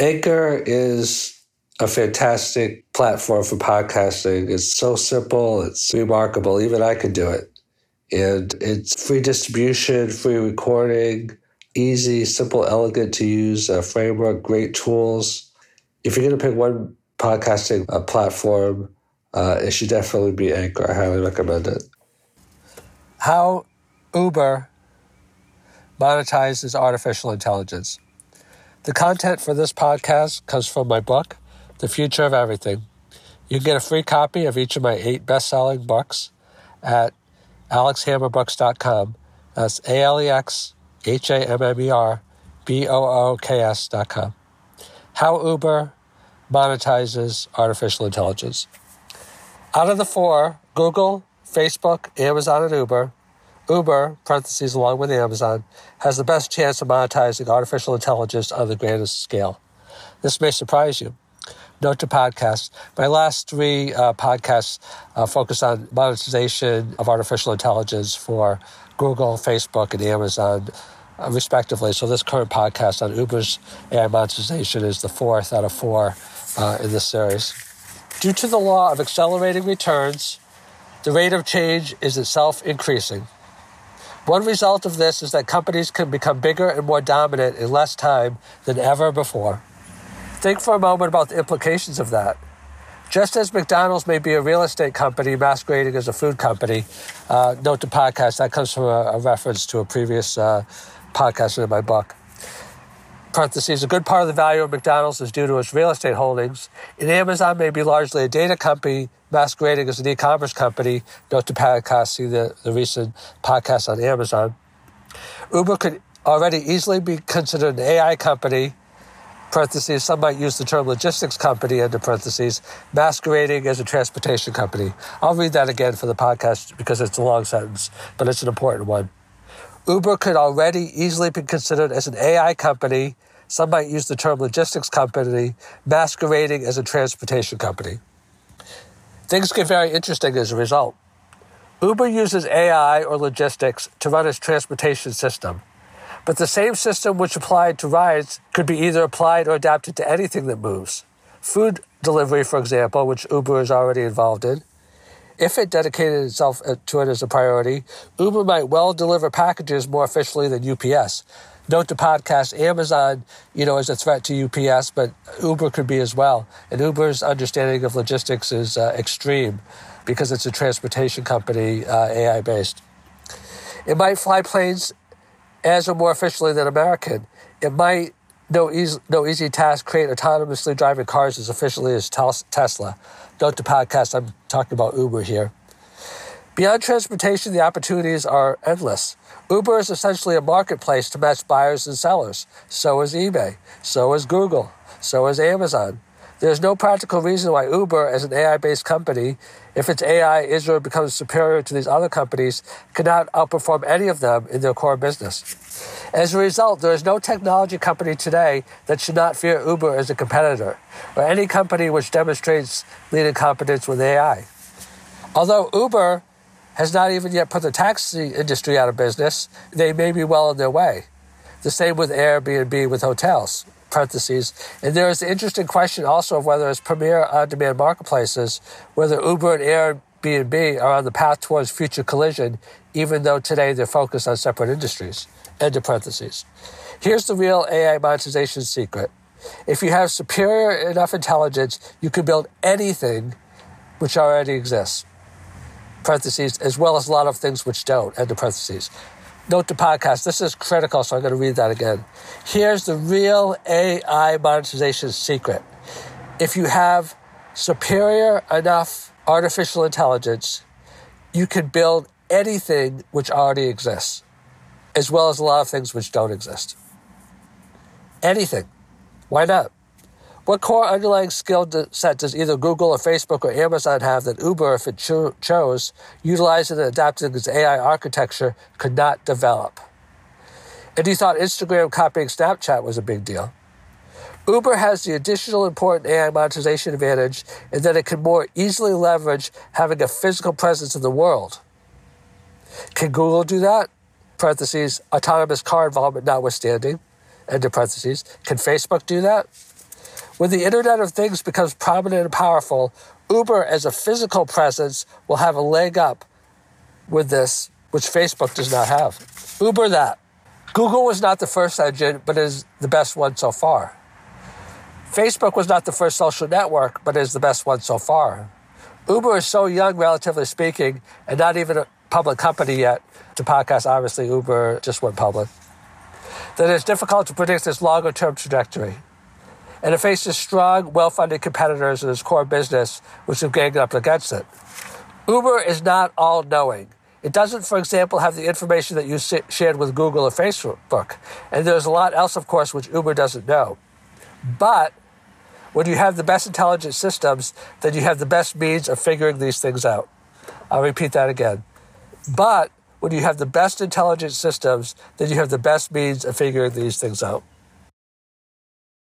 Anchor is a fantastic platform for podcasting. It's so simple, it's remarkable. Even I could do it. And it's free distribution, free recording, easy, simple, elegant to use uh, framework, great tools. If you're going to pick one podcasting uh, platform, uh, it should definitely be Anchor. I highly recommend it. How Uber monetizes artificial intelligence. The content for this podcast comes from my book, The Future of Everything. You can get a free copy of each of my eight best selling books at alexhammerbooks.com. That's A L E X H A M M E R B O O K S.com. How Uber monetizes artificial intelligence. Out of the four, Google, Facebook, Amazon, and Uber, Uber, parentheses along with Amazon, has the best chance of monetizing artificial intelligence on the grandest scale. This may surprise you. Note to podcast. My last three uh, podcasts uh, focus on monetization of artificial intelligence for Google, Facebook, and Amazon, uh, respectively. So this current podcast on Uber's AI monetization is the fourth out of four uh, in this series. Due to the law of accelerating returns, the rate of change is itself increasing. One result of this is that companies can become bigger and more dominant in less time than ever before. Think for a moment about the implications of that. Just as McDonald's may be a real estate company masquerading as a food company, uh, note the podcast, that comes from a, a reference to a previous uh, podcast in my book. Parentheses, a good part of the value of McDonald's is due to its real estate holdings, and Amazon may be largely a data company masquerading as an e-commerce company. To podcast, see the, the recent podcast on Amazon. Uber could already easily be considered an AI company, parentheses, some might use the term logistics company, into parentheses, masquerading as a transportation company. I'll read that again for the podcast because it's a long sentence, but it's an important one. Uber could already easily be considered as an AI company. Some might use the term logistics company, masquerading as a transportation company. Things get very interesting as a result. Uber uses AI or logistics to run its transportation system. But the same system which applied to rides could be either applied or adapted to anything that moves. Food delivery, for example, which Uber is already involved in. If it dedicated itself uh, to it as a priority, Uber might well deliver packages more efficiently than UPS. Note the podcast, Amazon, you know, is a threat to UPS, but Uber could be as well. And Uber's understanding of logistics is uh, extreme because it's a transportation company, uh, AI based. It might fly planes as or more efficiently than American. It might, no easy, no easy task, create autonomously driving cars as efficiently as Tesla. Note the podcast, I'm talking about Uber here. Beyond transportation, the opportunities are endless. Uber is essentially a marketplace to match buyers and sellers. So is eBay. So is Google. So is Amazon. There's no practical reason why Uber, as an AI based company, if its AI is or becomes superior to these other companies, cannot outperform any of them in their core business. As a result, there is no technology company today that should not fear Uber as a competitor, or any company which demonstrates leading competence with AI. Although Uber has not even yet put the taxi industry out of business, they may be well on their way. The same with Airbnb with hotels parentheses. And there is the interesting question also of whether as premier on-demand marketplaces, whether Uber and Airbnb are on the path towards future collision, even though today they're focused on separate industries. End of parentheses. Here's the real AI monetization secret. If you have superior enough intelligence, you can build anything which already exists. Parentheses, as well as a lot of things which don't. End of parentheses note to podcast. This is critical, so I'm going to read that again. Here's the real AI monetization secret. If you have superior enough artificial intelligence, you can build anything which already exists, as well as a lot of things which don't exist. Anything. Why not? What core underlying skill set does either Google or Facebook or Amazon have that Uber, if it cho- chose, utilizing and adapting its AI architecture, could not develop? And he thought Instagram copying Snapchat was a big deal. Uber has the additional important AI monetization advantage in that it can more easily leverage having a physical presence in the world. Can Google do that? Parentheses, autonomous car involvement notwithstanding. End of parentheses. Can Facebook do that? When the Internet of Things becomes prominent and powerful, Uber as a physical presence will have a leg up with this, which Facebook does not have. Uber that. Google was not the first engine, but is the best one so far. Facebook was not the first social network, but is the best one so far. Uber is so young, relatively speaking, and not even a public company yet. The podcast, obviously, Uber just went public. That it's difficult to predict its longer term trajectory. And it faces strong, well funded competitors in its core business, which have ganged up against it. Uber is not all knowing. It doesn't, for example, have the information that you shared with Google or Facebook. And there's a lot else, of course, which Uber doesn't know. But when you have the best intelligent systems, then you have the best means of figuring these things out. I'll repeat that again. But when you have the best intelligent systems, then you have the best means of figuring these things out.